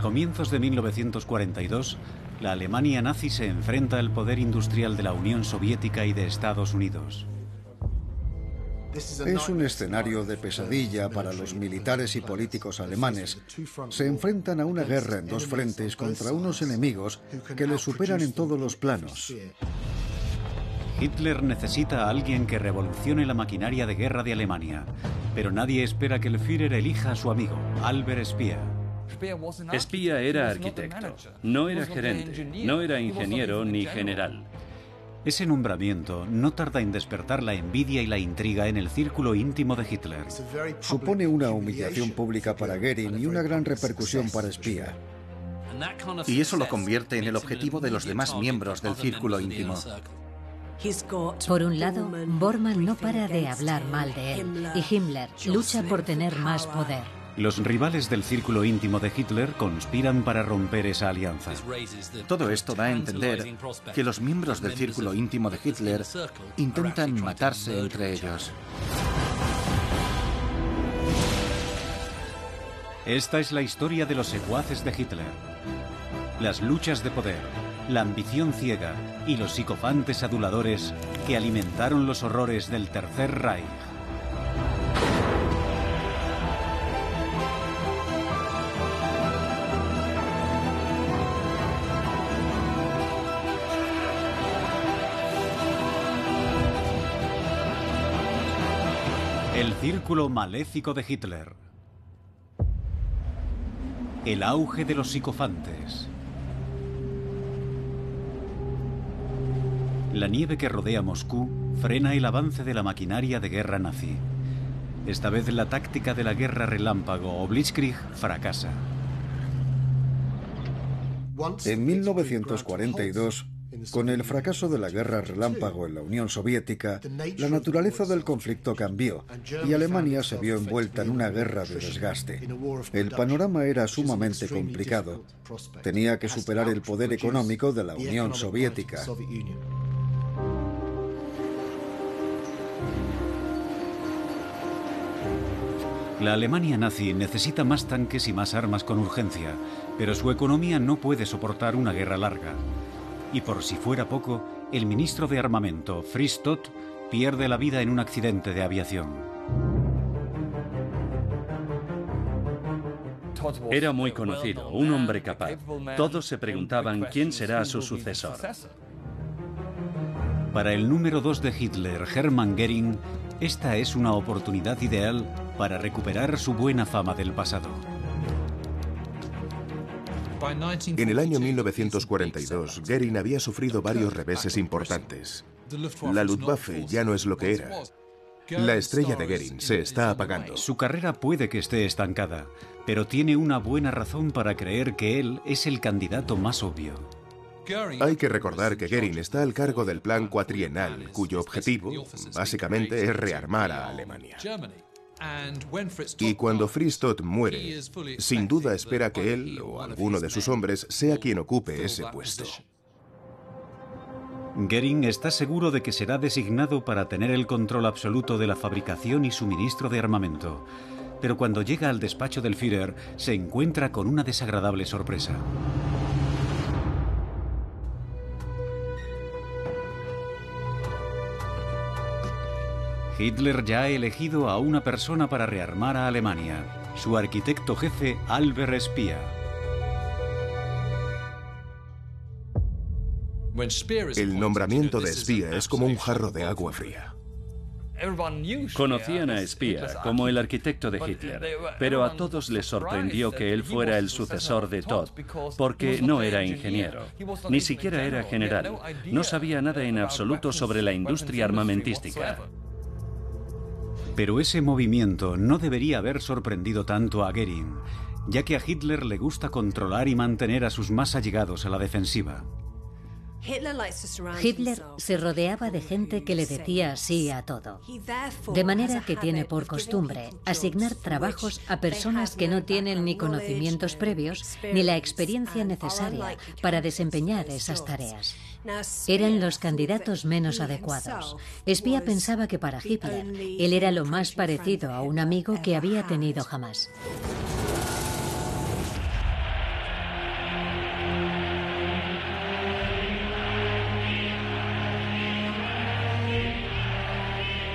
A comienzos de 1942, la Alemania nazi se enfrenta al poder industrial de la Unión Soviética y de Estados Unidos. Es un escenario de pesadilla para los militares y políticos alemanes. Se enfrentan a una guerra en dos frentes contra unos enemigos que les superan en todos los planos. Hitler necesita a alguien que revolucione la maquinaria de guerra de Alemania, pero nadie espera que el Führer elija a su amigo, Albert Speer. Espía era arquitecto, no era gerente, no era ingeniero ni general. Ese nombramiento no tarda en despertar la envidia y la intriga en el círculo íntimo de Hitler. Supone una humillación pública para Goering y una gran repercusión para Espía. Y eso lo convierte en el objetivo de los demás miembros del círculo íntimo. Por un lado, Bormann no para de hablar mal de él y Himmler lucha por tener más poder. Los rivales del círculo íntimo de Hitler conspiran para romper esa alianza. Todo esto da a entender que los miembros del círculo íntimo de Hitler intentan matarse entre ellos. Esta es la historia de los secuaces de Hitler. Las luchas de poder, la ambición ciega y los psicofantes aduladores que alimentaron los horrores del Tercer Reich. El círculo maléfico de Hitler. El auge de los psicofantes. La nieve que rodea Moscú frena el avance de la maquinaria de guerra nazi. Esta vez la táctica de la guerra relámpago o Blitzkrieg fracasa. En 1942, con el fracaso de la guerra relámpago en la Unión Soviética, la naturaleza del conflicto cambió y Alemania se vio envuelta en una guerra de desgaste. El panorama era sumamente complicado. Tenía que superar el poder económico de la Unión Soviética. La Alemania nazi necesita más tanques y más armas con urgencia, pero su economía no puede soportar una guerra larga. Y por si fuera poco, el ministro de Armamento, Fritz pierde la vida en un accidente de aviación. Era muy conocido, un hombre capaz. Todos se preguntaban quién será su sucesor. Para el número 2 de Hitler, Hermann Goering, esta es una oportunidad ideal para recuperar su buena fama del pasado. En el año 1942, Goering había sufrido varios reveses importantes. La Luftwaffe ya no es lo que era. La estrella de Goering se está apagando. Su carrera puede que esté estancada, pero tiene una buena razón para creer que él es el candidato más obvio. Hay que recordar que Goering está al cargo del plan cuatrienal, cuyo objetivo, básicamente, es rearmar a Alemania. Y cuando Fritz Todt muere, sin duda espera que él o alguno de sus hombres sea quien ocupe ese puesto. Goering está seguro de que será designado para tener el control absoluto de la fabricación y suministro de armamento. Pero cuando llega al despacho del Führer, se encuentra con una desagradable sorpresa. Hitler ya ha elegido a una persona para rearmar a Alemania, su arquitecto jefe Albert Speer. El nombramiento de Speer es como un jarro de agua fría. Conocían a Speer como el arquitecto de Hitler, pero a todos les sorprendió que él fuera el sucesor de Todd, porque no era ingeniero, ni siquiera era general, no sabía nada en absoluto sobre la industria armamentística. Pero ese movimiento no debería haber sorprendido tanto a Goering, ya que a Hitler le gusta controlar y mantener a sus más allegados a la defensiva. Hitler se rodeaba de gente que le decía sí a todo, de manera que tiene por costumbre asignar trabajos a personas que no tienen ni conocimientos previos ni la experiencia necesaria para desempeñar esas tareas. Eran los candidatos menos adecuados. Espía pensaba que para Hitler él era lo más parecido a un amigo que había tenido jamás.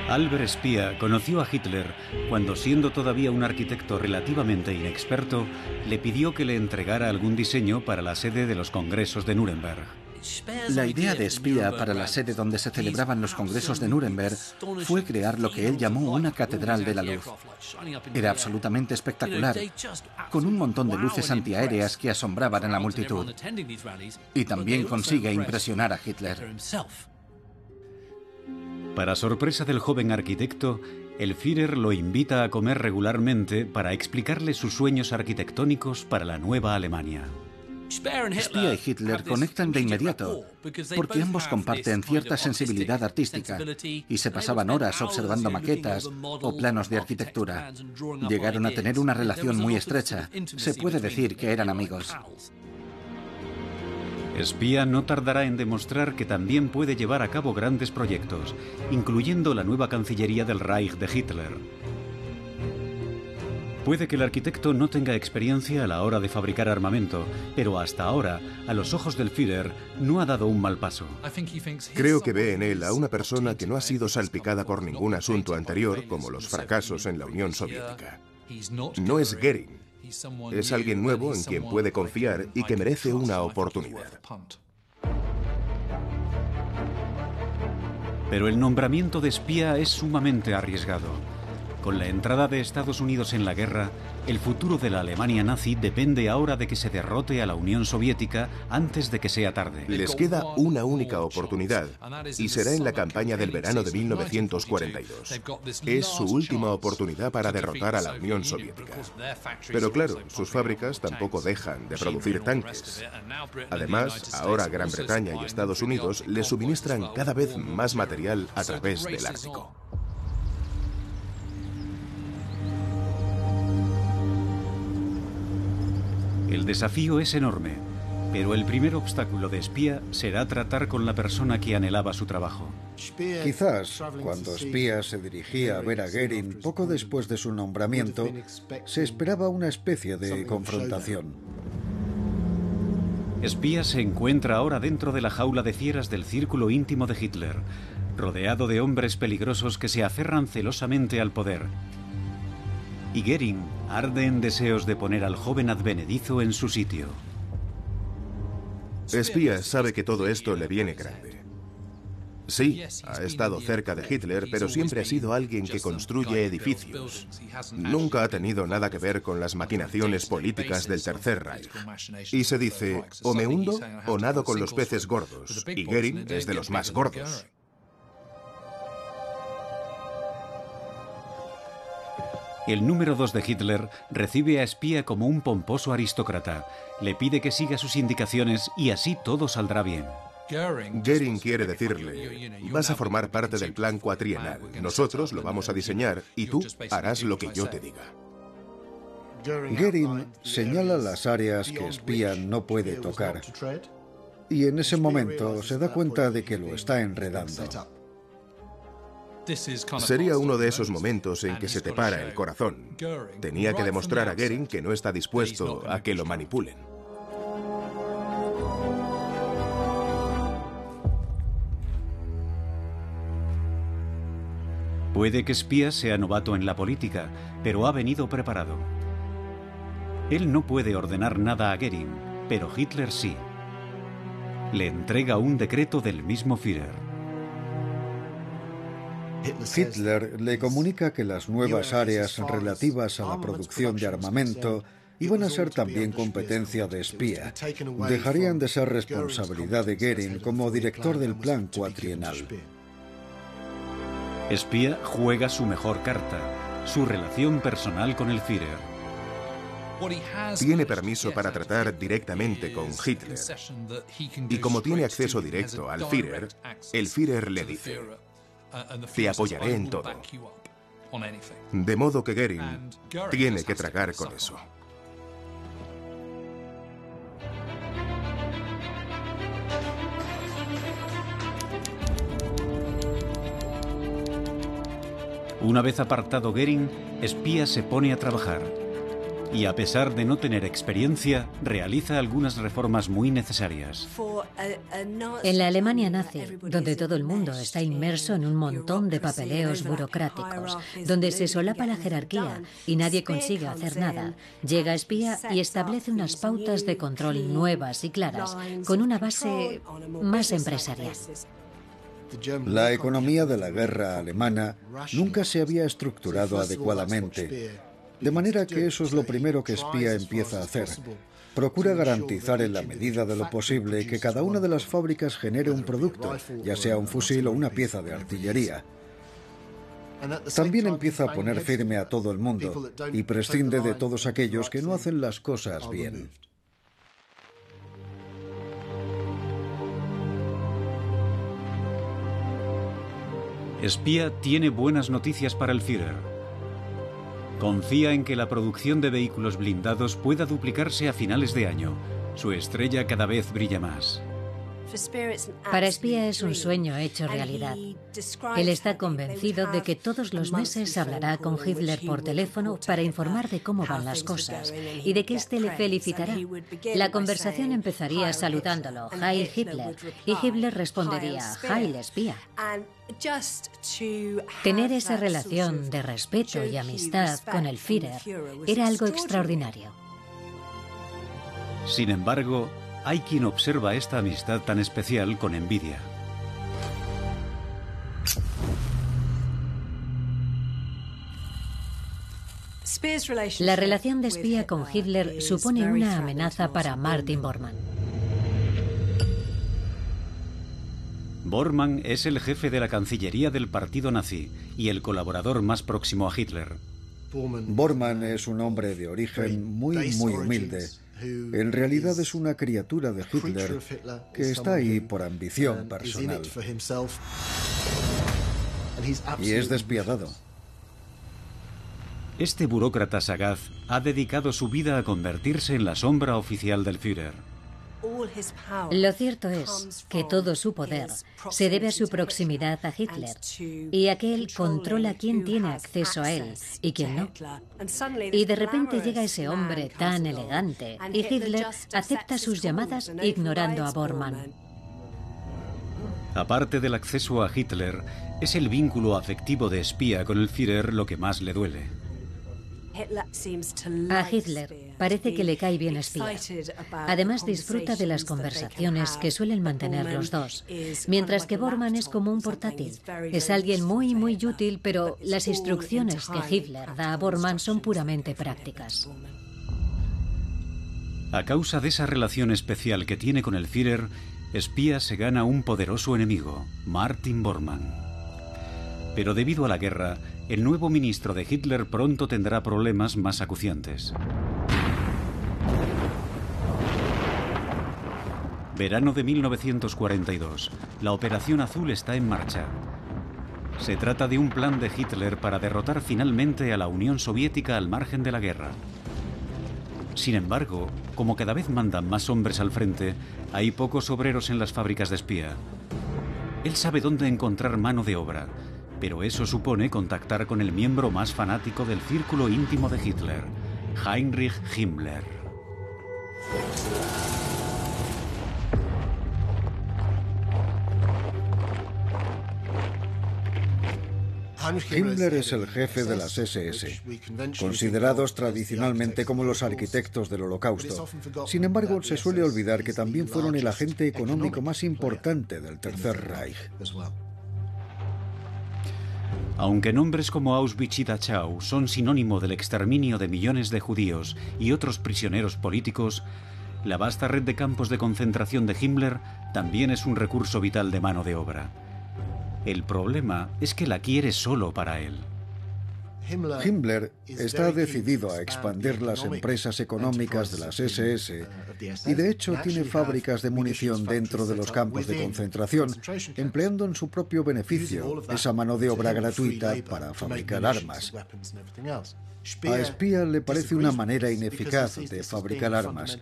Albert Speer conoció a Hitler cuando, siendo todavía un arquitecto relativamente inexperto, le pidió que le entregara algún diseño para la sede de los congresos de Nuremberg. La idea de Speer para la sede donde se celebraban los congresos de Nuremberg fue crear lo que él llamó una catedral de la luz. Era absolutamente espectacular, con un montón de luces antiaéreas que asombraban a la multitud. Y también consigue impresionar a Hitler. Para sorpresa del joven arquitecto, el Führer lo invita a comer regularmente para explicarle sus sueños arquitectónicos para la nueva Alemania. Speer y Hitler conectan de inmediato, porque ambos comparten cierta sensibilidad artística y se pasaban horas observando maquetas o planos de arquitectura. Llegaron a tener una relación muy estrecha. Se puede decir que eran amigos. Espía no tardará en demostrar que también puede llevar a cabo grandes proyectos, incluyendo la nueva Cancillería del Reich de Hitler. Puede que el arquitecto no tenga experiencia a la hora de fabricar armamento, pero hasta ahora, a los ojos del Führer, no ha dado un mal paso. Creo que ve en él a una persona que no ha sido salpicada por ningún asunto anterior, como los fracasos en la Unión Soviética. No es Goering. Es alguien nuevo en quien puede confiar y que merece una oportunidad. Pero el nombramiento de espía es sumamente arriesgado. Con la entrada de Estados Unidos en la guerra, el futuro de la Alemania nazi depende ahora de que se derrote a la Unión Soviética antes de que sea tarde. Les queda una única oportunidad y será en la campaña del verano de 1942. Es su última oportunidad para derrotar a la Unión Soviética. Pero claro, sus fábricas tampoco dejan de producir tanques. Además, ahora Gran Bretaña y Estados Unidos les suministran cada vez más material a través del Ártico. El desafío es enorme, pero el primer obstáculo de espía será tratar con la persona que anhelaba su trabajo. Quizás cuando Espía se dirigía a ver a Goering poco después de su nombramiento, se esperaba una especie de confrontación. Espía se encuentra ahora dentro de la jaula de fieras del círculo íntimo de Hitler, rodeado de hombres peligrosos que se aferran celosamente al poder y Gering arde en deseos de poner al joven advenedizo en su sitio. Espía sabe que todo esto le viene grande. Sí, ha estado cerca de Hitler, pero siempre ha sido alguien que construye edificios. Nunca ha tenido nada que ver con las maquinaciones políticas del Tercer Reich. Y se dice, o me hundo o nado con los peces gordos. Y Goering es de los más gordos. El número 2 de Hitler recibe a Espía como un pomposo aristócrata. Le pide que siga sus indicaciones y así todo saldrá bien. Goering quiere decirle, vas a formar parte del plan cuatrienal, nosotros lo vamos a diseñar y tú harás lo que yo te diga. Goering señala las áreas que Espía no puede tocar y en ese momento se da cuenta de que lo está enredando. Sería uno de esos momentos en que se te para el corazón. Tenía que demostrar a Goering que no está dispuesto a que lo manipulen. Puede que Spia sea novato en la política, pero ha venido preparado. Él no puede ordenar nada a Goering, pero Hitler sí. Le entrega un decreto del mismo Führer. Hitler le comunica que las nuevas áreas relativas a la producción de armamento iban a ser también competencia de espía. Dejarían de ser responsabilidad de Goering como director del plan cuatrienal. Espía juega su mejor carta, su relación personal con el Führer. Tiene permiso para tratar directamente con Hitler. Y como tiene acceso directo al Führer, el Führer le dice, te apoyaré en todo. De modo que Goering tiene que tragar con eso. Una vez apartado Goering, Espía se pone a trabajar. Y a pesar de no tener experiencia, realiza algunas reformas muy necesarias. En la Alemania nazi, donde todo el mundo está inmerso en un montón de papeleos burocráticos, donde se solapa la jerarquía y nadie consigue hacer nada, llega espía y establece unas pautas de control nuevas y claras, con una base más empresarial. La economía de la guerra alemana nunca se había estructurado adecuadamente de manera que eso es lo primero que espía empieza a hacer. Procura garantizar en la medida de lo posible que cada una de las fábricas genere un producto, ya sea un fusil o una pieza de artillería. También empieza a poner firme a todo el mundo y prescinde de todos aquellos que no hacen las cosas bien. Espía tiene buenas noticias para el Führer. Confía en que la producción de vehículos blindados pueda duplicarse a finales de año. Su estrella cada vez brilla más. Para Espía es un sueño hecho realidad. Él está convencido de que todos los meses hablará con Hitler por teléfono para informar de cómo van las cosas y de que éste le felicitará. La conversación empezaría saludándolo, Heil Hitler, y Hitler respondería, Heil Espía. Tener esa relación de respeto y amistad con el Führer era algo extraordinario. Sin embargo, hay quien observa esta amistad tan especial con envidia. La relación de espía con Hitler supone una amenaza para Martin Bormann. Bormann es el jefe de la Cancillería del partido nazi y el colaborador más próximo a Hitler. Bormann es un hombre de origen muy, muy humilde en realidad es una criatura de Hitler que está ahí por ambición personal. Y es despiadado. Este burócrata sagaz ha dedicado su vida a convertirse en la sombra oficial del Führer. Lo cierto es que todo su poder se debe a su proximidad a Hitler y a que él controla quién tiene acceso a él y quién no. Y de repente llega ese hombre tan elegante y Hitler acepta sus llamadas ignorando a Bormann. Aparte del acceso a Hitler, es el vínculo afectivo de espía con el Führer lo que más le duele. A Hitler parece que le cae bien espía. Además disfruta de las conversaciones que suelen mantener los dos, mientras que Bormann es como un portátil. Es alguien muy, muy útil, pero las instrucciones que Hitler da a Bormann son puramente prácticas. A causa de esa relación especial que tiene con el Führer, Espía se gana un poderoso enemigo, Martin Bormann. Pero debido a la guerra, el nuevo ministro de Hitler pronto tendrá problemas más acuciantes. Verano de 1942. La Operación Azul está en marcha. Se trata de un plan de Hitler para derrotar finalmente a la Unión Soviética al margen de la guerra. Sin embargo, como cada vez mandan más hombres al frente, hay pocos obreros en las fábricas de espía. Él sabe dónde encontrar mano de obra, pero eso supone contactar con el miembro más fanático del círculo íntimo de Hitler, Heinrich Himmler. Himmler es el jefe de las SS, considerados tradicionalmente como los arquitectos del holocausto. Sin embargo, se suele olvidar que también fueron el agente económico más importante del Tercer Reich. Aunque nombres como Auschwitz y Dachau son sinónimo del exterminio de millones de judíos y otros prisioneros políticos, la vasta red de campos de concentración de Himmler también es un recurso vital de mano de obra. El problema es que la quiere solo para él. Himmler está decidido a expandir las empresas económicas de las SS y de hecho tiene fábricas de munición dentro de los campos de concentración, empleando en su propio beneficio esa mano de obra gratuita para fabricar armas. A Espía le parece una manera ineficaz de fabricar armas.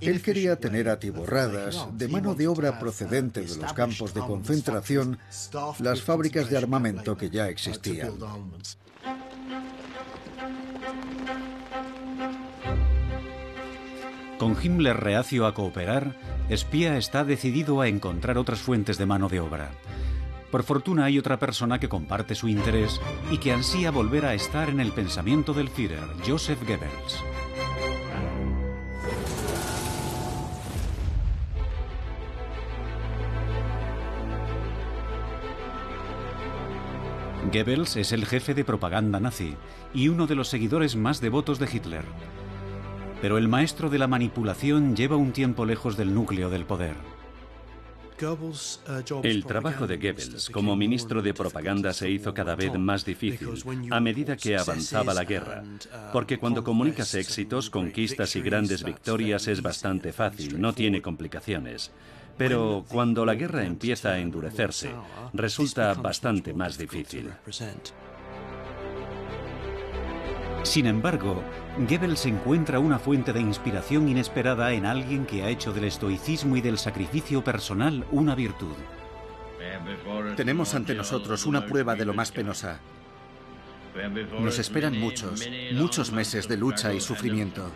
Él quería tener atiborradas, de mano de obra procedente de los campos de concentración, las fábricas de armamento que ya existían. Con Himmler reacio a cooperar, Espía está decidido a encontrar otras fuentes de mano de obra. Por fortuna hay otra persona que comparte su interés y que ansía volver a estar en el pensamiento del Führer, Joseph Goebbels. Goebbels es el jefe de propaganda nazi y uno de los seguidores más devotos de Hitler. Pero el maestro de la manipulación lleva un tiempo lejos del núcleo del poder. El trabajo de Goebbels como ministro de propaganda se hizo cada vez más difícil a medida que avanzaba la guerra, porque cuando comunicas éxitos, conquistas y grandes victorias es bastante fácil, no tiene complicaciones. Pero cuando la guerra empieza a endurecerse, resulta bastante más difícil. Sin embargo, Goebbels encuentra una fuente de inspiración inesperada en alguien que ha hecho del estoicismo y del sacrificio personal una virtud. Tenemos ante nosotros una prueba de lo más penosa. Nos esperan muchos, muchos meses de lucha y sufrimiento.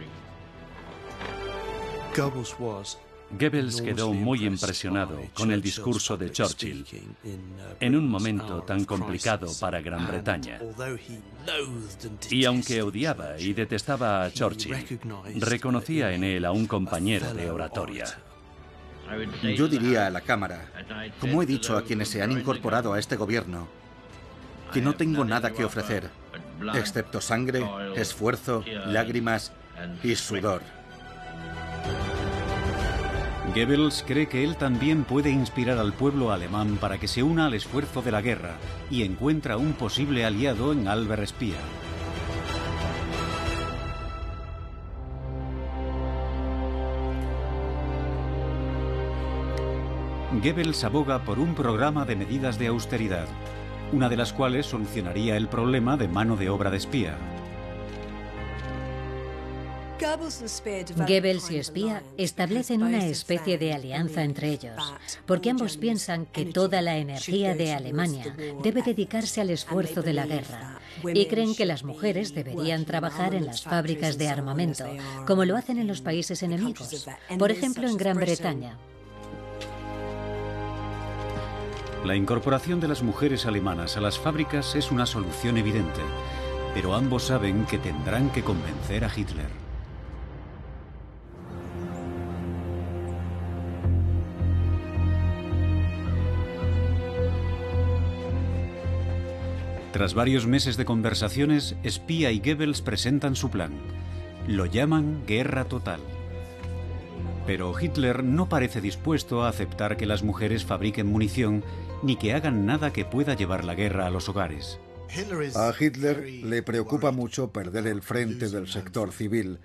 Goebbels quedó muy impresionado con el discurso de Churchill en un momento tan complicado para Gran Bretaña. Y aunque odiaba y detestaba a Churchill, reconocía en él a un compañero de oratoria. Yo diría a la Cámara, como he dicho a quienes se han incorporado a este gobierno, que no tengo nada que ofrecer, excepto sangre, esfuerzo, lágrimas y sudor. Goebbels cree que él también puede inspirar al pueblo alemán para que se una al esfuerzo de la guerra y encuentra un posible aliado en Albert Speer. Goebbels aboga por un programa de medidas de austeridad, una de las cuales solucionaría el problema de mano de obra de espía. Goebbels y Espía establecen una especie de alianza entre ellos, porque ambos piensan que toda la energía de Alemania debe dedicarse al esfuerzo de la guerra y creen que las mujeres deberían trabajar en las fábricas de armamento, como lo hacen en los países enemigos, por ejemplo en Gran Bretaña. La incorporación de las mujeres alemanas a las fábricas es una solución evidente, pero ambos saben que tendrán que convencer a Hitler. Tras varios meses de conversaciones, Spia y Goebbels presentan su plan. Lo llaman guerra total. Pero Hitler no parece dispuesto a aceptar que las mujeres fabriquen munición ni que hagan nada que pueda llevar la guerra a los hogares. A Hitler le preocupa mucho perder el frente del sector civil.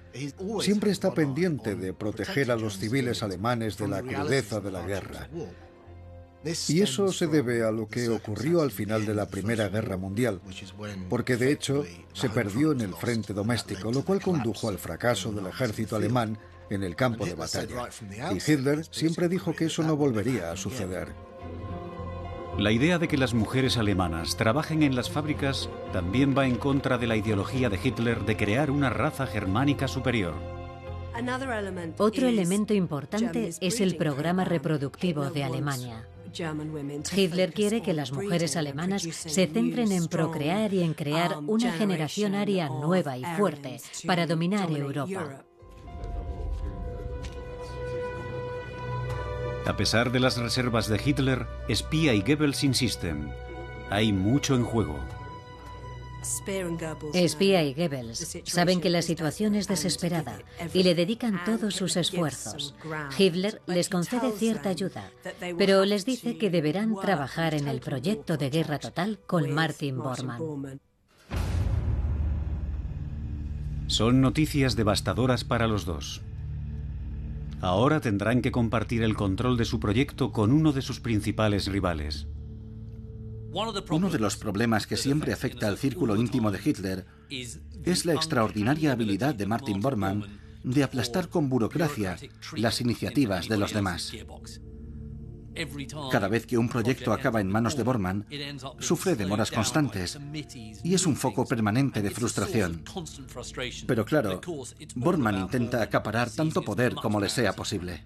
Siempre está pendiente de proteger a los civiles alemanes de la crudeza de la guerra. Y eso se debe a lo que ocurrió al final de la Primera Guerra Mundial, porque de hecho se perdió en el frente doméstico, lo cual condujo al fracaso del ejército alemán en el campo de batalla. Y Hitler siempre dijo que eso no volvería a suceder. La idea de que las mujeres alemanas trabajen en las fábricas también va en contra de la ideología de Hitler de crear una raza germánica superior. Otro elemento importante es el programa reproductivo de Alemania. Hitler quiere que las mujeres alemanas se centren en procrear y en crear um, una generación aria nueva y fuerte para dominar Europa. A pesar de las reservas de Hitler, Espía y Goebbels insisten. Hay mucho en juego. Espía y Goebbels saben que la situación es desesperada y le dedican todos sus esfuerzos. Hitler les concede cierta ayuda, pero les dice que deberán trabajar en el proyecto de guerra total con Martin Bormann. Son noticias devastadoras para los dos. Ahora tendrán que compartir el control de su proyecto con uno de sus principales rivales. Uno de los problemas que siempre afecta al círculo íntimo de Hitler es la extraordinaria habilidad de Martin Bormann de aplastar con burocracia las iniciativas de los demás. Cada vez que un proyecto acaba en manos de Bormann, sufre demoras constantes y es un foco permanente de frustración. Pero claro, Bormann intenta acaparar tanto poder como le sea posible.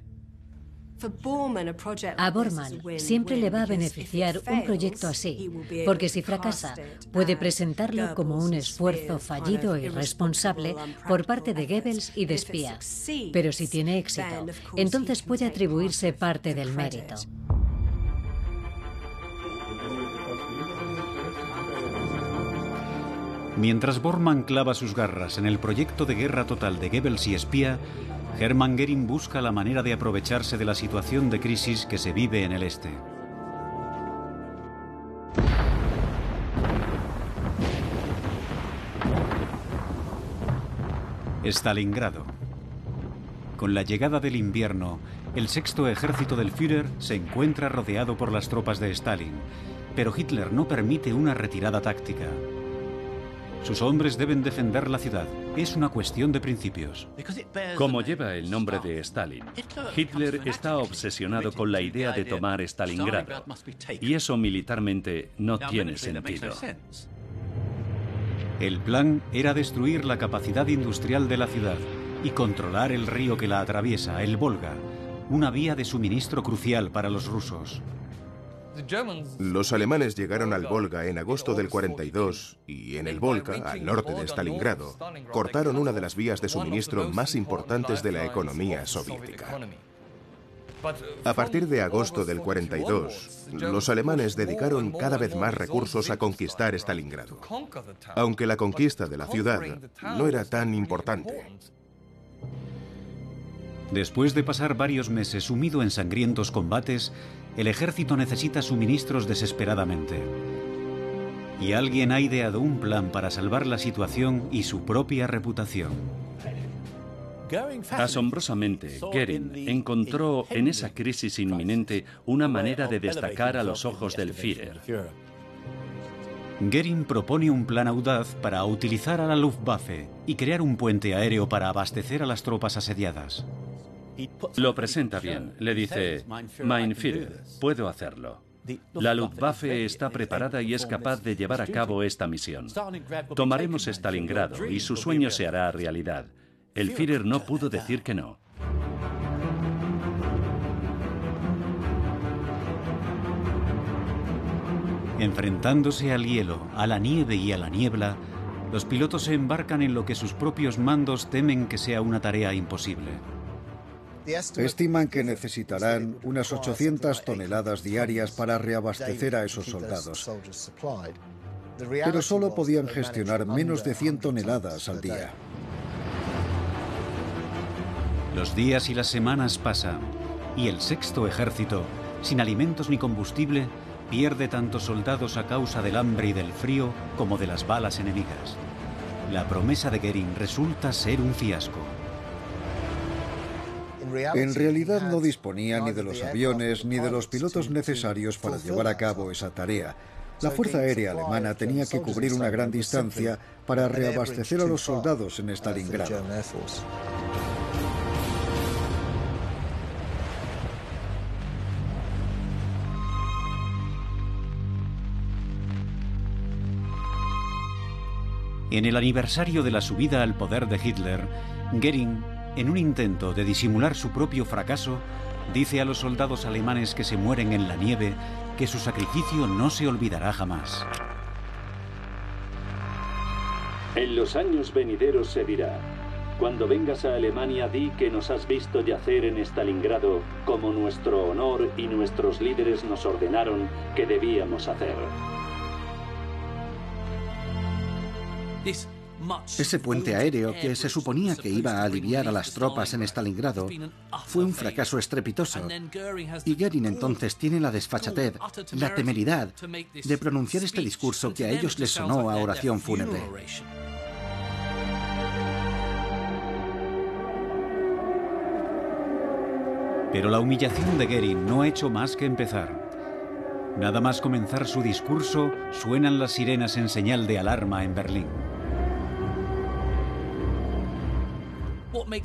A Bormann siempre le va a beneficiar un proyecto así, porque si fracasa, puede presentarlo como un esfuerzo fallido y responsable por parte de Goebbels y de Spia. Pero si tiene éxito, entonces puede atribuirse parte del mérito. Mientras Bormann clava sus garras en el proyecto de guerra total de Goebbels y Espía, Hermann Goering busca la manera de aprovecharse de la situación de crisis que se vive en el este. Stalingrado. Con la llegada del invierno, el sexto ejército del Führer se encuentra rodeado por las tropas de Stalin, pero Hitler no permite una retirada táctica. Sus hombres deben defender la ciudad. Es una cuestión de principios. Como lleva el nombre de Stalin, Hitler está obsesionado con la idea de tomar Stalingrado. Y eso militarmente no tiene sentido. El plan era destruir la capacidad industrial de la ciudad y controlar el río que la atraviesa, el Volga, una vía de suministro crucial para los rusos. Los alemanes llegaron al Volga en agosto del 42 y en el Volga, al norte de Stalingrado, cortaron una de las vías de suministro más importantes de la economía soviética. A partir de agosto del 42, los alemanes dedicaron cada vez más recursos a conquistar Stalingrado, aunque la conquista de la ciudad no era tan importante. Después de pasar varios meses sumido en sangrientos combates, el ejército necesita suministros desesperadamente. Y alguien ha ideado un plan para salvar la situación y su propia reputación. Asombrosamente, Goering encontró en esa crisis inminente una manera de destacar a los ojos del Führer. Goering propone un plan audaz para utilizar a la Luftwaffe y crear un puente aéreo para abastecer a las tropas asediadas. Lo presenta bien. Le dice, Mein Führer, puedo hacerlo. La Luftwaffe está preparada y es capaz de llevar a cabo esta misión. Tomaremos Stalingrado y su sueño se hará realidad. El Führer no pudo decir que no. Enfrentándose al hielo, a la nieve y a la niebla, los pilotos se embarcan en lo que sus propios mandos temen que sea una tarea imposible. Estiman que necesitarán unas 800 toneladas diarias para reabastecer a esos soldados. Pero solo podían gestionar menos de 100 toneladas al día. Los días y las semanas pasan y el sexto ejército, sin alimentos ni combustible, pierde tantos soldados a causa del hambre y del frío como de las balas enemigas. La promesa de Goering resulta ser un fiasco. En realidad no disponía ni de los aviones ni de los pilotos necesarios para llevar a cabo esa tarea. La Fuerza Aérea Alemana tenía que cubrir una gran distancia para reabastecer a los soldados en Stalingrado. En el aniversario de la subida al poder de Hitler, Goering en un intento de disimular su propio fracaso, dice a los soldados alemanes que se mueren en la nieve que su sacrificio no se olvidará jamás. En los años venideros se dirá, cuando vengas a Alemania di que nos has visto yacer en Stalingrado como nuestro honor y nuestros líderes nos ordenaron que debíamos hacer. Ese puente aéreo que se suponía que iba a aliviar a las tropas en Stalingrado fue un fracaso estrepitoso. Y Goering entonces tiene la desfachatez, la temeridad de pronunciar este discurso que a ellos les sonó a oración fúnebre. Pero la humillación de Goering no ha hecho más que empezar. Nada más comenzar su discurso, suenan las sirenas en señal de alarma en Berlín.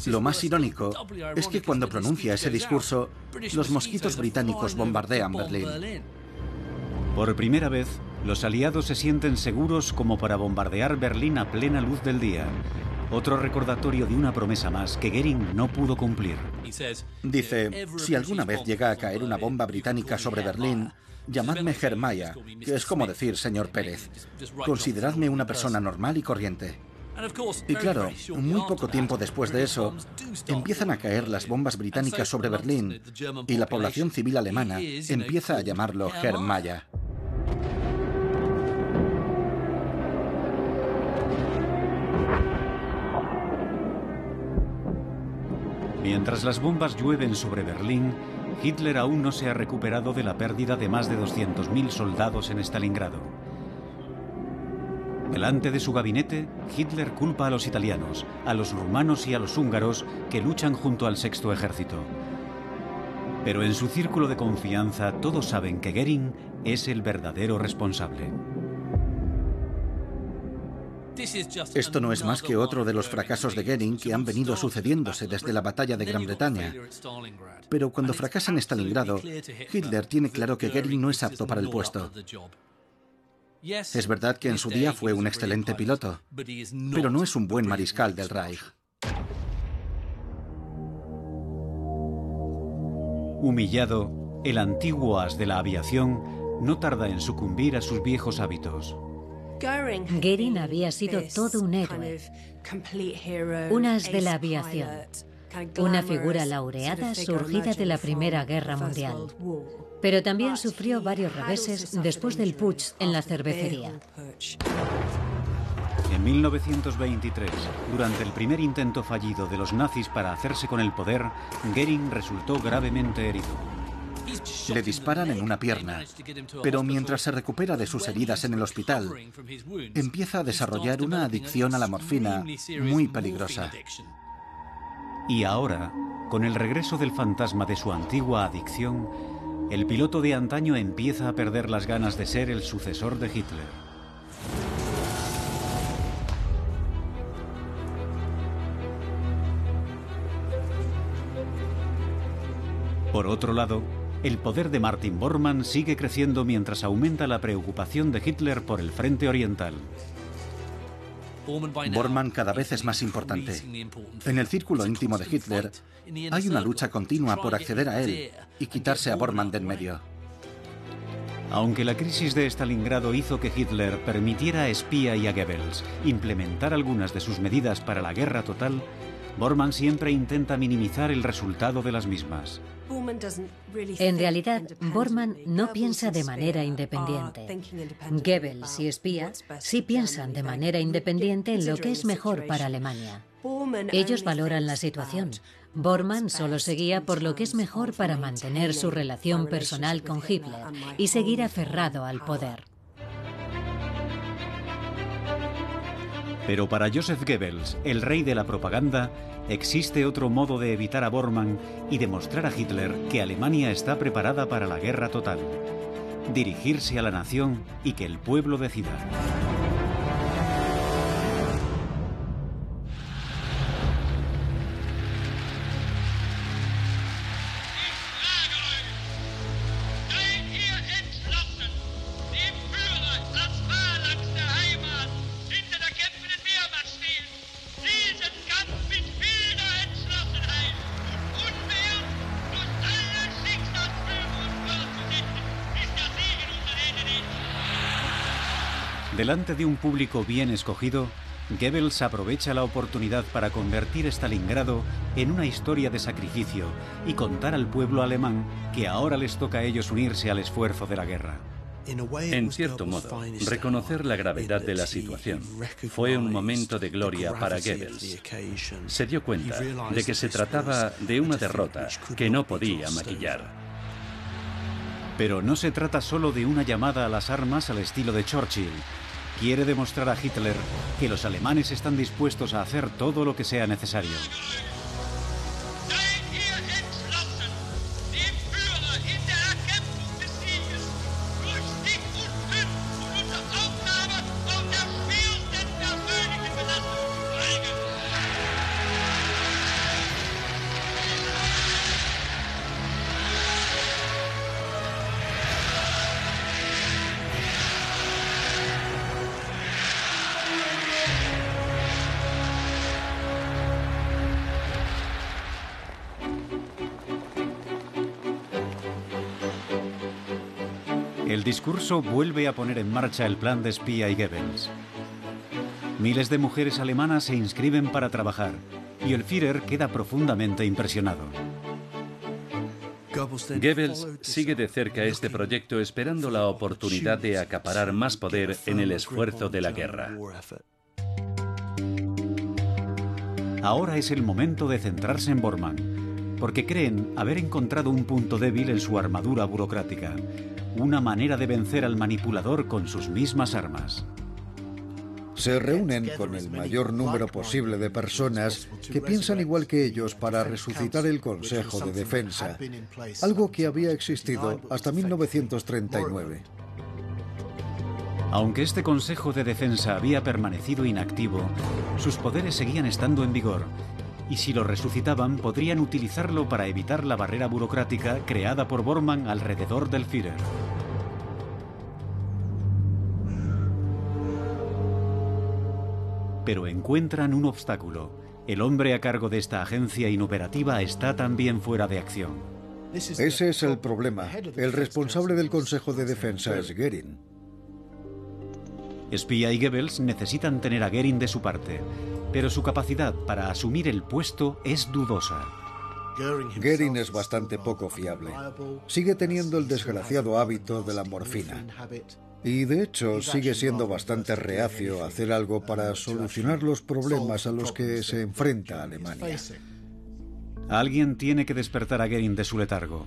Lo más irónico es que cuando pronuncia ese discurso, los mosquitos británicos bombardean Berlín. Por primera vez, los aliados se sienten seguros como para bombardear Berlín a plena luz del día. Otro recordatorio de una promesa más que Goering no pudo cumplir. Dice, si alguna vez llega a caer una bomba británica sobre Berlín, llamadme Germaya, que es como decir señor Pérez. Consideradme una persona normal y corriente. Y claro, muy poco tiempo después de eso, empiezan a caer las bombas británicas sobre Berlín y la población civil alemana empieza a llamarlo Germaya. Mientras las bombas llueven sobre Berlín, Hitler aún no se ha recuperado de la pérdida de más de 200.000 soldados en Stalingrado. Delante de su gabinete, Hitler culpa a los italianos, a los rumanos y a los húngaros que luchan junto al sexto ejército. Pero en su círculo de confianza todos saben que Goering es el verdadero responsable. Esto no es más que otro de los fracasos de Goering que han venido sucediéndose desde la batalla de Gran Bretaña. Pero cuando fracasa en Stalingrado, Hitler tiene claro que Goering no es apto para el puesto. Es verdad que en su día fue un excelente piloto, pero no es un buen mariscal del Reich. Humillado, el antiguo as de la aviación no tarda en sucumbir a sus viejos hábitos. Goering había sido todo un héroe, un as de la aviación, una figura laureada surgida de la Primera Guerra Mundial. Pero también sufrió varios reveses después del putsch en la cervecería. En 1923, durante el primer intento fallido de los nazis para hacerse con el poder, Goering resultó gravemente herido. Le disparan en una pierna, pero mientras se recupera de sus heridas en el hospital, empieza a desarrollar una adicción a la morfina muy peligrosa. Y ahora, con el regreso del fantasma de su antigua adicción, el piloto de antaño empieza a perder las ganas de ser el sucesor de Hitler. Por otro lado, el poder de Martin Bormann sigue creciendo mientras aumenta la preocupación de Hitler por el frente oriental. Bormann cada vez es más importante. En el círculo íntimo de Hitler hay una lucha continua por acceder a él y quitarse a Bormann de en medio. Aunque la crisis de Stalingrado hizo que Hitler permitiera a Espía y a Goebbels implementar algunas de sus medidas para la guerra total, Bormann siempre intenta minimizar el resultado de las mismas. En realidad, Bormann no piensa de manera independiente. Goebbels y Espía sí piensan de manera independiente en lo que es mejor para Alemania. Ellos valoran la situación. Bormann solo seguía por lo que es mejor para mantener su relación personal con Hitler y seguir aferrado al poder. Pero para Joseph Goebbels, el rey de la propaganda, existe otro modo de evitar a Bormann y demostrar a Hitler que Alemania está preparada para la guerra total. Dirigirse a la nación y que el pueblo decida. Delante de un público bien escogido, Goebbels aprovecha la oportunidad para convertir Stalingrado en una historia de sacrificio y contar al pueblo alemán que ahora les toca a ellos unirse al esfuerzo de la guerra. En cierto modo, reconocer la gravedad de la situación fue un momento de gloria para Goebbels. Se dio cuenta de que se trataba de una derrota que no podía maquillar. Pero no se trata solo de una llamada a las armas al estilo de Churchill, quiere demostrar a Hitler que los alemanes están dispuestos a hacer todo lo que sea necesario. Vuelve a poner en marcha el plan de Spia y Goebbels. Miles de mujeres alemanas se inscriben para trabajar y el Führer queda profundamente impresionado. Goebbels sigue de cerca este proyecto esperando la oportunidad de acaparar más poder en el esfuerzo de la guerra. Ahora es el momento de centrarse en Bormann, porque creen haber encontrado un punto débil en su armadura burocrática, una manera de vencer al manipulador con sus mismas armas se reúnen con el mayor número posible de personas que piensan igual que ellos para resucitar el Consejo de Defensa, algo que había existido hasta 1939. Aunque este Consejo de Defensa había permanecido inactivo, sus poderes seguían estando en vigor, y si lo resucitaban podrían utilizarlo para evitar la barrera burocrática creada por Bormann alrededor del Führer. pero encuentran un obstáculo. El hombre a cargo de esta agencia inoperativa está también fuera de acción. Ese es el problema. El responsable del Consejo de Defensa es Goering. Spia y Goebbels necesitan tener a Goering de su parte, pero su capacidad para asumir el puesto es dudosa. Goering es bastante poco fiable. Sigue teniendo el desgraciado hábito de la morfina. Y de hecho sigue siendo bastante reacio a hacer algo para solucionar los problemas a los que se enfrenta Alemania. Alguien tiene que despertar a Goering de su letargo.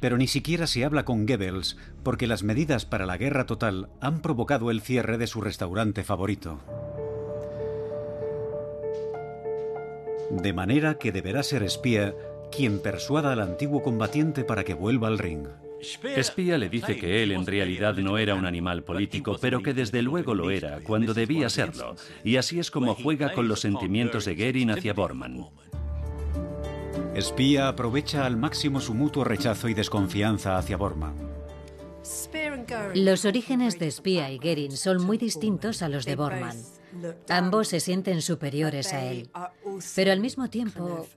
Pero ni siquiera se habla con Goebbels porque las medidas para la guerra total han provocado el cierre de su restaurante favorito. De manera que deberá ser espía quien persuada al antiguo combatiente para que vuelva al ring. Espía le dice que él en realidad no era un animal político, pero que desde luego lo era cuando debía serlo. Y así es como juega con los sentimientos de Goering hacia Bormann. Espía aprovecha al máximo su mutuo rechazo y desconfianza hacia Bormann. Los orígenes de Espía y Goering son muy distintos a los de Bormann. Ambos se sienten superiores a él, pero al mismo tiempo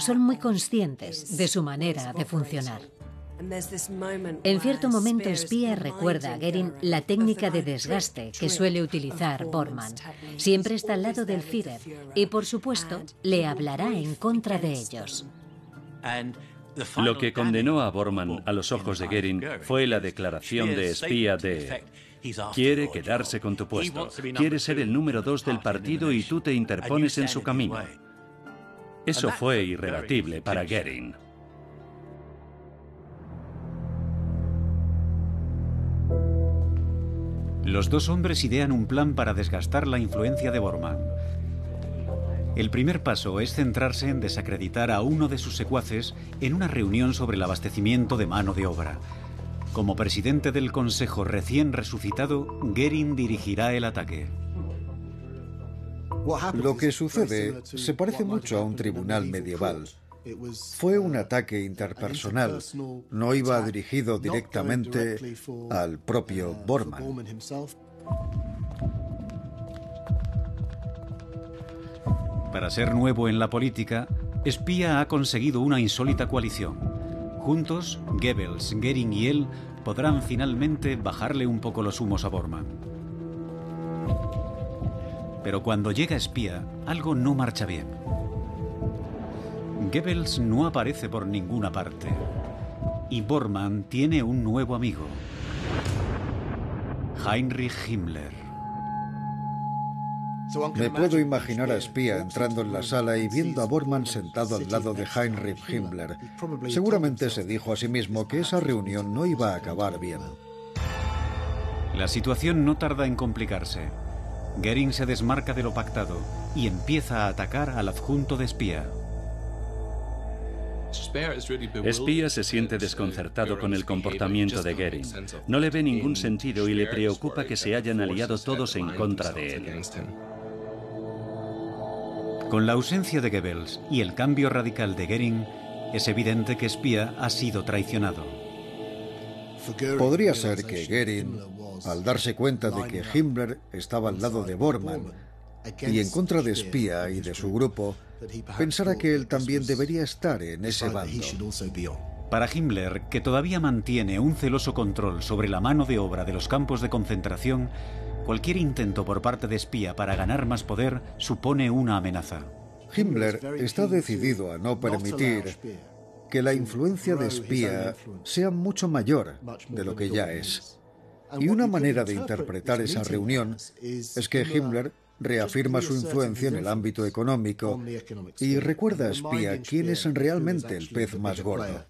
son muy conscientes de su manera de funcionar. En cierto momento, Spia recuerda a Goering la técnica de desgaste que suele utilizar Bormann. Siempre está al lado del Führer y, por supuesto, le hablará en contra de ellos. Lo que condenó a Bormann a los ojos de Goering fue la declaración de espía de quiere quedarse con tu puesto, quiere ser el número dos del partido y tú te interpones en su camino. Eso fue irrebatible para Goering. Los dos hombres idean un plan para desgastar la influencia de Bormann. El primer paso es centrarse en desacreditar a uno de sus secuaces en una reunión sobre el abastecimiento de mano de obra. Como presidente del Consejo recién resucitado, Goering dirigirá el ataque. Lo que sucede se parece mucho a un tribunal medieval. Fue un ataque interpersonal, no iba dirigido directamente al propio Bormann. Para ser nuevo en la política, Espía ha conseguido una insólita coalición. Juntos, Goebbels, Goering y él podrán finalmente bajarle un poco los humos a Bormann. Pero cuando llega Espía, algo no marcha bien. Goebbels no aparece por ninguna parte. Y Bormann tiene un nuevo amigo. Heinrich Himmler. Me puedo imaginar a Espía entrando en la sala y viendo a Bormann sentado al lado de Heinrich Himmler. Seguramente se dijo a sí mismo que esa reunión no iba a acabar bien. La situación no tarda en complicarse. Goering se desmarca de lo pactado y empieza a atacar al adjunto de espía. Espía se siente desconcertado con el comportamiento de Goering. No le ve ningún sentido y le preocupa que se hayan aliado todos en contra de él. Con la ausencia de Goebbels y el cambio radical de Goering, es evidente que Espía ha sido traicionado. Podría ser que Goering, al darse cuenta de que Himmler estaba al lado de Bormann y en contra de Espía y de su grupo, pensara que él también debería estar en ese bando. Para Himmler, que todavía mantiene un celoso control sobre la mano de obra de los campos de concentración, cualquier intento por parte de espía para ganar más poder supone una amenaza. Himmler está decidido a no permitir que la influencia de espía sea mucho mayor de lo que ya es. Y una manera de interpretar esa reunión es que Himmler reafirma su influencia en el ámbito económico y recuerda a espía quién es realmente el pez más gordo.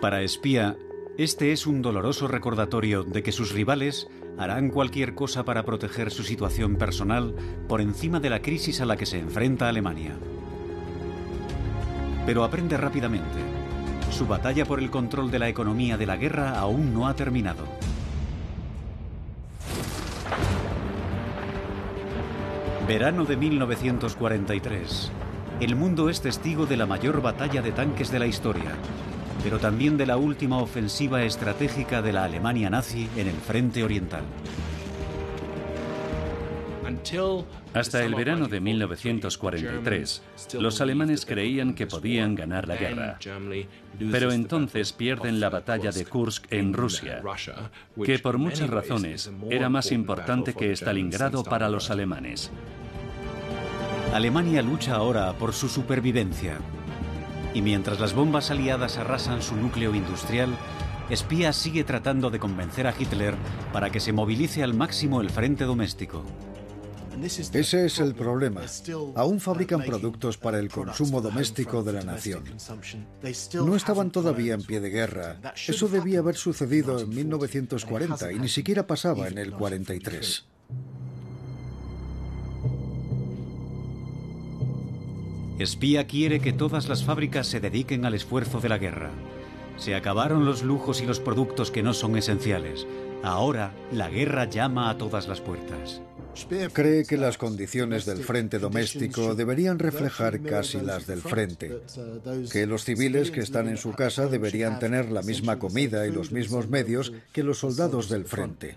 Para espía, este es un doloroso recordatorio de que sus rivales harán cualquier cosa para proteger su situación personal por encima de la crisis a la que se enfrenta Alemania. Pero aprende rápidamente. Su batalla por el control de la economía de la guerra aún no ha terminado. Verano de 1943. El mundo es testigo de la mayor batalla de tanques de la historia, pero también de la última ofensiva estratégica de la Alemania nazi en el frente oriental. Hasta el verano de 1943, los alemanes creían que podían ganar la guerra. Pero entonces pierden la batalla de Kursk en Rusia, que por muchas razones era más importante que Stalingrado para los alemanes. Alemania lucha ahora por su supervivencia, y mientras las bombas aliadas arrasan su núcleo industrial, Espía sigue tratando de convencer a Hitler para que se movilice al máximo el frente doméstico. Ese es el problema. Aún fabrican productos para el consumo doméstico de la nación. No estaban todavía en pie de guerra. Eso debía haber sucedido en 1940 y ni siquiera pasaba en el 43. Espía quiere que todas las fábricas se dediquen al esfuerzo de la guerra. Se acabaron los lujos y los productos que no son esenciales. Ahora la guerra llama a todas las puertas. Cree que las condiciones del frente doméstico deberían reflejar casi las del frente, que los civiles que están en su casa deberían tener la misma comida y los mismos medios que los soldados del frente.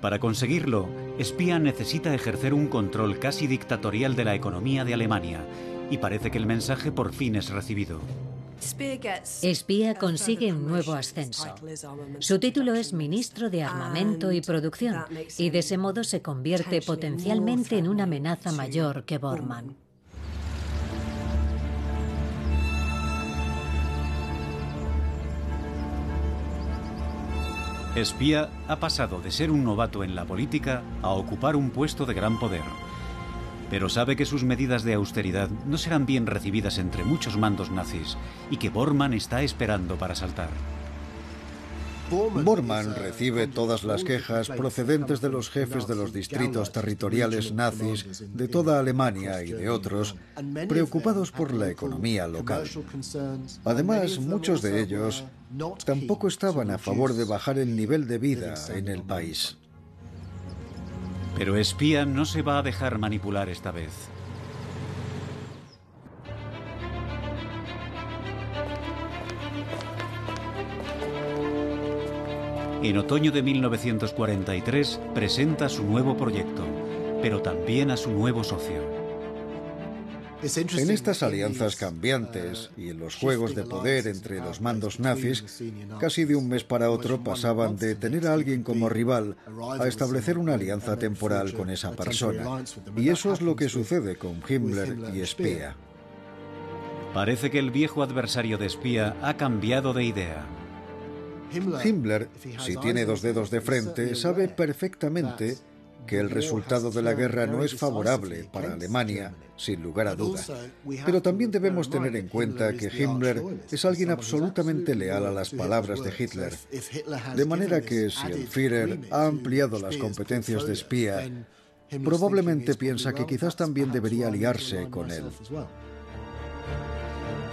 Para conseguirlo, Espía necesita ejercer un control casi dictatorial de la economía de Alemania y parece que el mensaje por fin es recibido. Espía consigue un nuevo ascenso. Su título es Ministro de Armamento y Producción y de ese modo se convierte potencialmente en una amenaza mayor que Bormann. Espía ha pasado de ser un novato en la política a ocupar un puesto de gran poder pero sabe que sus medidas de austeridad no serán bien recibidas entre muchos mandos nazis y que Bormann está esperando para saltar. Bormann recibe todas las quejas procedentes de los jefes de los distritos territoriales nazis de toda Alemania y de otros, preocupados por la economía local. Además, muchos de ellos tampoco estaban a favor de bajar el nivel de vida en el país. Pero Espía no se va a dejar manipular esta vez. En otoño de 1943 presenta su nuevo proyecto, pero también a su nuevo socio. En estas alianzas cambiantes y en los juegos de poder entre los mandos nazis, casi de un mes para otro pasaban de tener a alguien como rival a establecer una alianza temporal con esa persona. Y eso es lo que sucede con Himmler y Espía. Parece que el viejo adversario de Espía ha cambiado de idea. Himmler, si tiene dos dedos de frente, sabe perfectamente que el resultado de la guerra no es favorable para Alemania, sin lugar a duda. Pero también debemos tener en cuenta que Himmler es alguien absolutamente leal a las palabras de Hitler. De manera que si el Führer ha ampliado las competencias de espía, probablemente piensa que quizás también debería aliarse con él.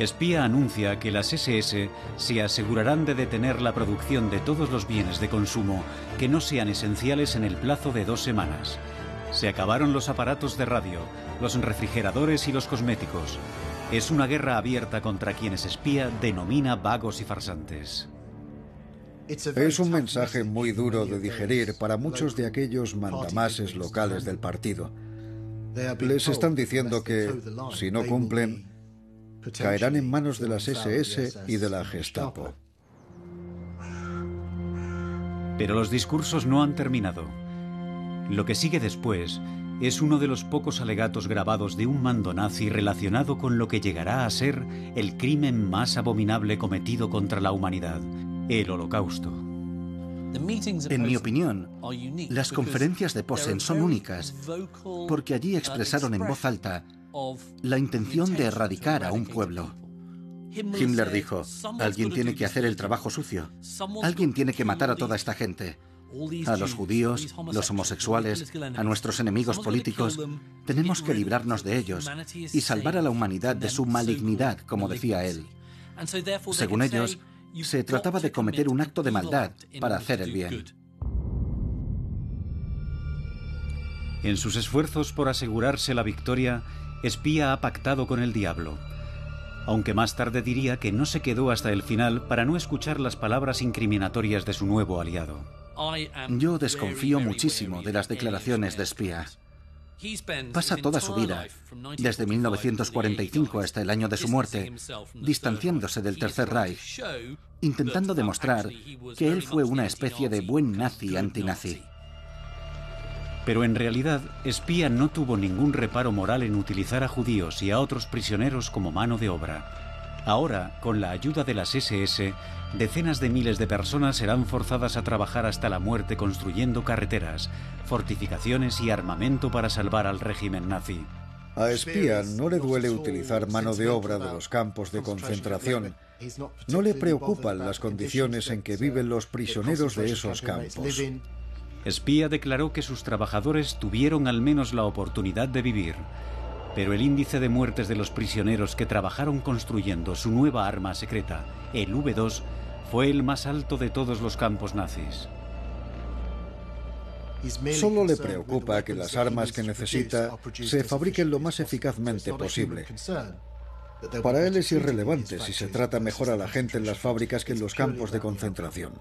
Espía anuncia que las SS se asegurarán de detener la producción de todos los bienes de consumo que no sean esenciales en el plazo de dos semanas. Se acabaron los aparatos de radio, los refrigeradores y los cosméticos. Es una guerra abierta contra quienes espía denomina vagos y farsantes. Es un mensaje muy duro de digerir para muchos de aquellos mandamases locales del partido. Les están diciendo que, si no cumplen, caerán en manos de las SS y de la Gestapo. Pero los discursos no han terminado. Lo que sigue después es uno de los pocos alegatos grabados de un mando nazi relacionado con lo que llegará a ser el crimen más abominable cometido contra la humanidad, el holocausto. En mi opinión, las conferencias de Posen son únicas porque allí expresaron en voz alta la intención de erradicar a un pueblo. Himmler dijo, alguien tiene que hacer el trabajo sucio, alguien tiene que matar a toda esta gente a los judíos, los homosexuales, a nuestros enemigos políticos, tenemos que librarnos de ellos y salvar a la humanidad de su malignidad, como decía él. Según ellos, se trataba de cometer un acto de maldad para hacer el bien. En sus esfuerzos por asegurarse la victoria, Espía ha pactado con el diablo. Aunque más tarde diría que no se quedó hasta el final para no escuchar las palabras incriminatorias de su nuevo aliado. Yo desconfío muchísimo de las declaraciones de espía. Pasa toda su vida, desde 1945 hasta el año de su muerte, distanciándose del Tercer Reich, intentando demostrar que él fue una especie de buen nazi antinazi. Pero en realidad, Espía no tuvo ningún reparo moral en utilizar a judíos y a otros prisioneros como mano de obra. Ahora, con la ayuda de las SS, decenas de miles de personas serán forzadas a trabajar hasta la muerte construyendo carreteras, fortificaciones y armamento para salvar al régimen nazi. A Espía no le duele utilizar mano de obra de los campos de concentración. No le preocupan las condiciones en que viven los prisioneros de esos campos. Espía declaró que sus trabajadores tuvieron al menos la oportunidad de vivir, pero el índice de muertes de los prisioneros que trabajaron construyendo su nueva arma secreta, el V2, fue el más alto de todos los campos nazis. Solo le preocupa que las armas que necesita se fabriquen lo más eficazmente posible. Para él es irrelevante si se trata mejor a la gente en las fábricas que en los campos de concentración.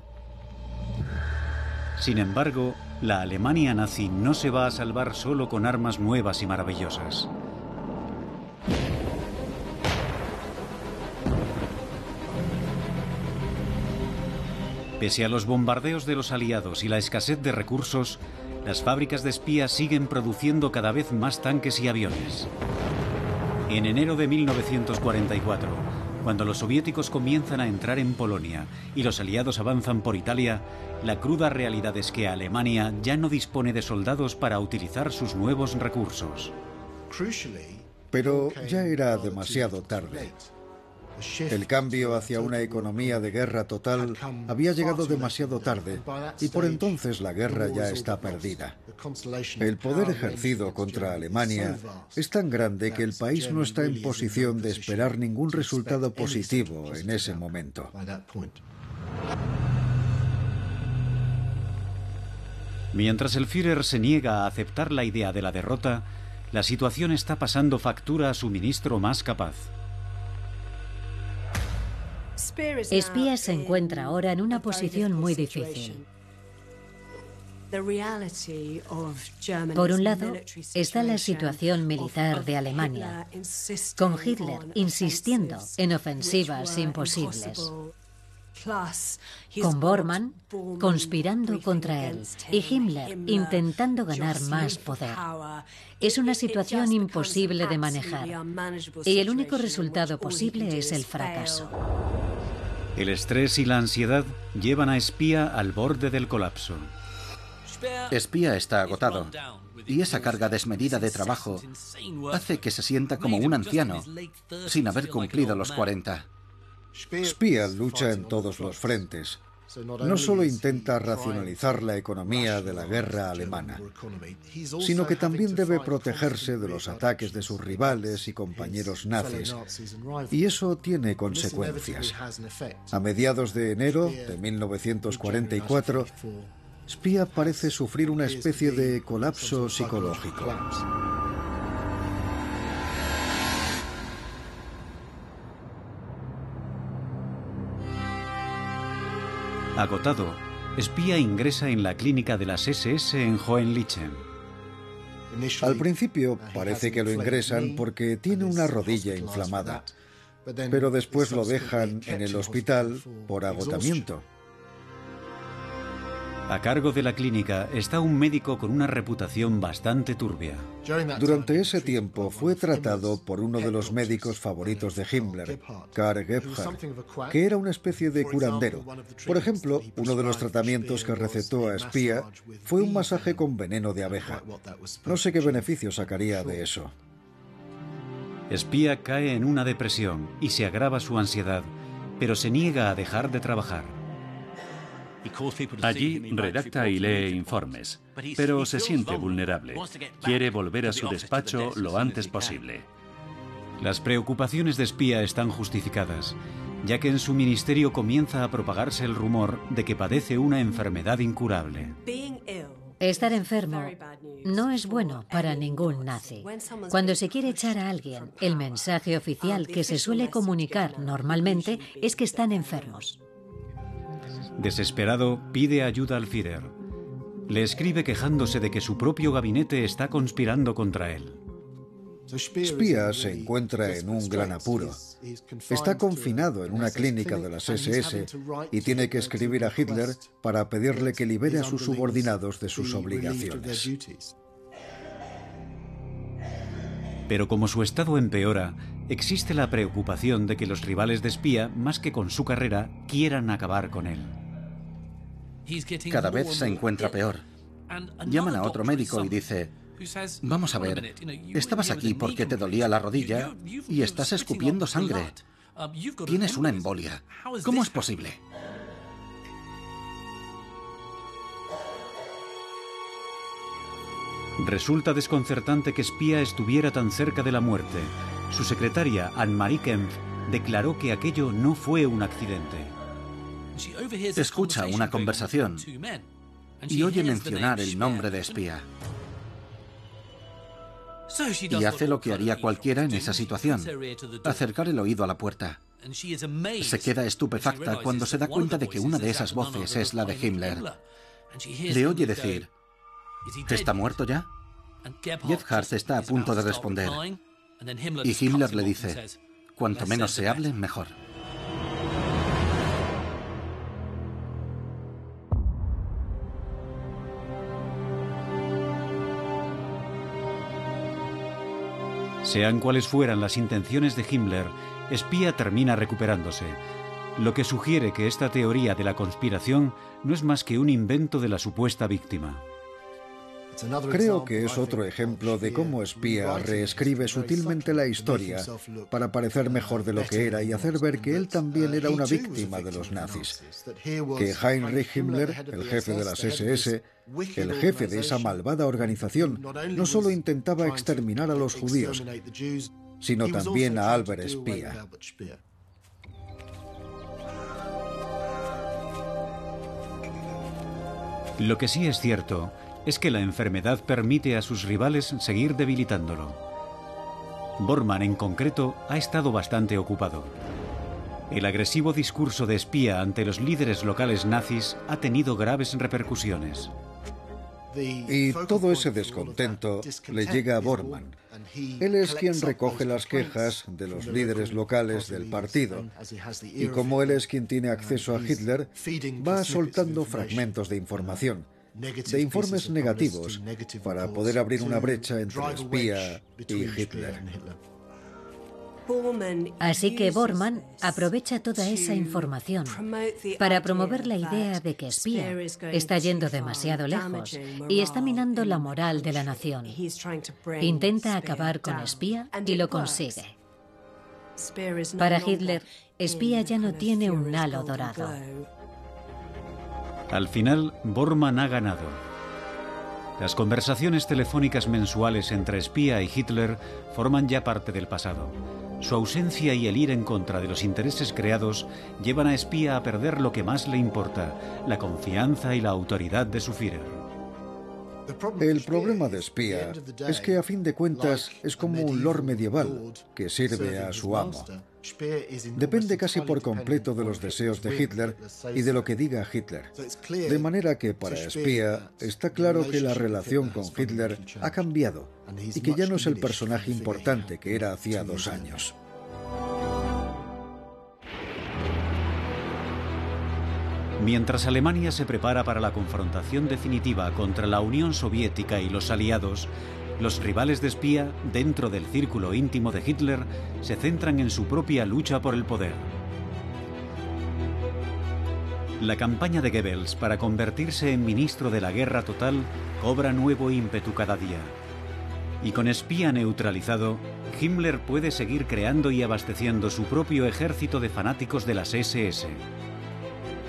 Sin embargo, la Alemania nazi no se va a salvar solo con armas nuevas y maravillosas. Pese a los bombardeos de los aliados y la escasez de recursos, las fábricas de espías siguen produciendo cada vez más tanques y aviones. En enero de 1944, cuando los soviéticos comienzan a entrar en Polonia y los aliados avanzan por Italia, la cruda realidad es que Alemania ya no dispone de soldados para utilizar sus nuevos recursos. Pero ya era demasiado tarde. El cambio hacia una economía de guerra total había llegado demasiado tarde y por entonces la guerra ya está perdida. El poder ejercido contra Alemania es tan grande que el país no está en posición de esperar ningún resultado positivo en ese momento. Mientras el Führer se niega a aceptar la idea de la derrota, la situación está pasando factura a su ministro más capaz. Espía se encuentra ahora en una posición muy difícil. Por un lado, está la situación militar de Alemania, con Hitler insistiendo en ofensivas imposibles, con Bormann conspirando contra él y Himmler intentando ganar más poder. Es una situación imposible de manejar y el único resultado posible es el fracaso. El estrés y la ansiedad llevan a Espía al borde del colapso. Espía está agotado y esa carga desmedida de trabajo hace que se sienta como un anciano sin haber cumplido los 40. Spia lucha en todos los frentes. No solo intenta racionalizar la economía de la guerra alemana, sino que también debe protegerse de los ataques de sus rivales y compañeros nazis. Y eso tiene consecuencias. A mediados de enero de 1944, Spia parece sufrir una especie de colapso psicológico. Agotado, Espía ingresa en la clínica de las SS en Hohenlichen. Al principio parece que lo ingresan porque tiene una rodilla inflamada, pero después lo dejan en el hospital por agotamiento. A cargo de la clínica está un médico con una reputación bastante turbia. Durante ese tiempo fue tratado por uno de los médicos favoritos de Himmler, Karl Gebhardt, que era una especie de curandero. Por ejemplo, uno de los tratamientos que recetó a Espía fue un masaje con veneno de abeja. No sé qué beneficio sacaría de eso. Espía cae en una depresión y se agrava su ansiedad, pero se niega a dejar de trabajar. Allí redacta y lee informes, pero se siente vulnerable. Quiere volver a su despacho lo antes posible. Las preocupaciones de espía están justificadas, ya que en su ministerio comienza a propagarse el rumor de que padece una enfermedad incurable. Estar enfermo no es bueno para ningún nazi. Cuando se quiere echar a alguien, el mensaje oficial que se suele comunicar normalmente es que están enfermos. Desesperado, pide ayuda al Führer. Le escribe quejándose de que su propio gabinete está conspirando contra él. Spia se encuentra en un gran apuro. Está confinado en una clínica de las SS y tiene que escribir a Hitler para pedirle que libere a sus subordinados de sus obligaciones. Pero como su estado empeora, existe la preocupación de que los rivales de espía, más que con su carrera, quieran acabar con él. Cada vez se encuentra peor. Llaman a otro médico y dice, vamos a ver, estabas aquí porque te dolía la rodilla y estás escupiendo sangre. Tienes una embolia. ¿Cómo es posible? Resulta desconcertante que Spia estuviera tan cerca de la muerte. Su secretaria, Anne-Marie Kempf, declaró que aquello no fue un accidente. Escucha una conversación y oye mencionar el nombre de espía. Y hace lo que haría cualquiera en esa situación, acercar el oído a la puerta. Se queda estupefacta cuando se da cuenta de que una de esas voces es la de Himmler. Le oye decir, ¿está muerto ya? Gebhardt está a punto de responder. Y Himmler le dice, cuanto menos se hable, mejor. Sean cuales fueran las intenciones de Himmler, Espía termina recuperándose, lo que sugiere que esta teoría de la conspiración no es más que un invento de la supuesta víctima. Creo que es otro ejemplo de cómo espía reescribe sutilmente la historia para parecer mejor de lo que era y hacer ver que él también era una víctima de los nazis. Que Heinrich Himmler, el jefe de las SS, el jefe de esa malvada organización, no solo intentaba exterminar a los judíos, sino también a Albert Speer. Lo que sí es cierto es que la enfermedad permite a sus rivales seguir debilitándolo. Bormann, en concreto, ha estado bastante ocupado. El agresivo discurso de espía ante los líderes locales nazis ha tenido graves repercusiones. Y todo ese descontento le llega a Bormann. Él es quien recoge las quejas de los líderes locales del partido. Y como él es quien tiene acceso a Hitler, va soltando fragmentos de información de informes negativos para poder abrir una brecha entre espía y Hitler. Así que Bormann aprovecha toda esa información para promover la idea de que Espía está yendo demasiado lejos y está minando la moral de la nación. Intenta acabar con Espía y lo consigue. Para Hitler, Espía ya no tiene un halo dorado. Al final, Bormann ha ganado. Las conversaciones telefónicas mensuales entre espía y Hitler forman ya parte del pasado. Su ausencia y el ir en contra de los intereses creados llevan a espía a perder lo que más le importa, la confianza y la autoridad de su Führer. El problema de espía es que a fin de cuentas es como un lord medieval que sirve a su amo. Depende casi por completo de los deseos de Hitler y de lo que diga Hitler. De manera que para espía está claro que la relación con Hitler ha cambiado y que ya no es el personaje importante que era hacía dos años. Mientras Alemania se prepara para la confrontación definitiva contra la Unión Soviética y los aliados, los rivales de espía, dentro del círculo íntimo de Hitler, se centran en su propia lucha por el poder. La campaña de Goebbels para convertirse en ministro de la guerra total cobra nuevo ímpetu cada día. Y con espía neutralizado, Himmler puede seguir creando y abasteciendo su propio ejército de fanáticos de las SS.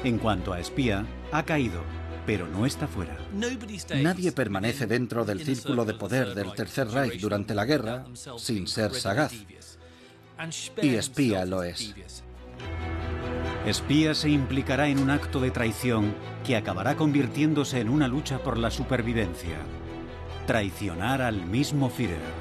En cuanto a espía, ha caído, pero no está fuera. Nadie permanece dentro del círculo de poder del Tercer Reich durante la guerra sin ser sagaz. Y espía lo es. Espía se implicará en un acto de traición que acabará convirtiéndose en una lucha por la supervivencia. Traicionar al mismo Führer.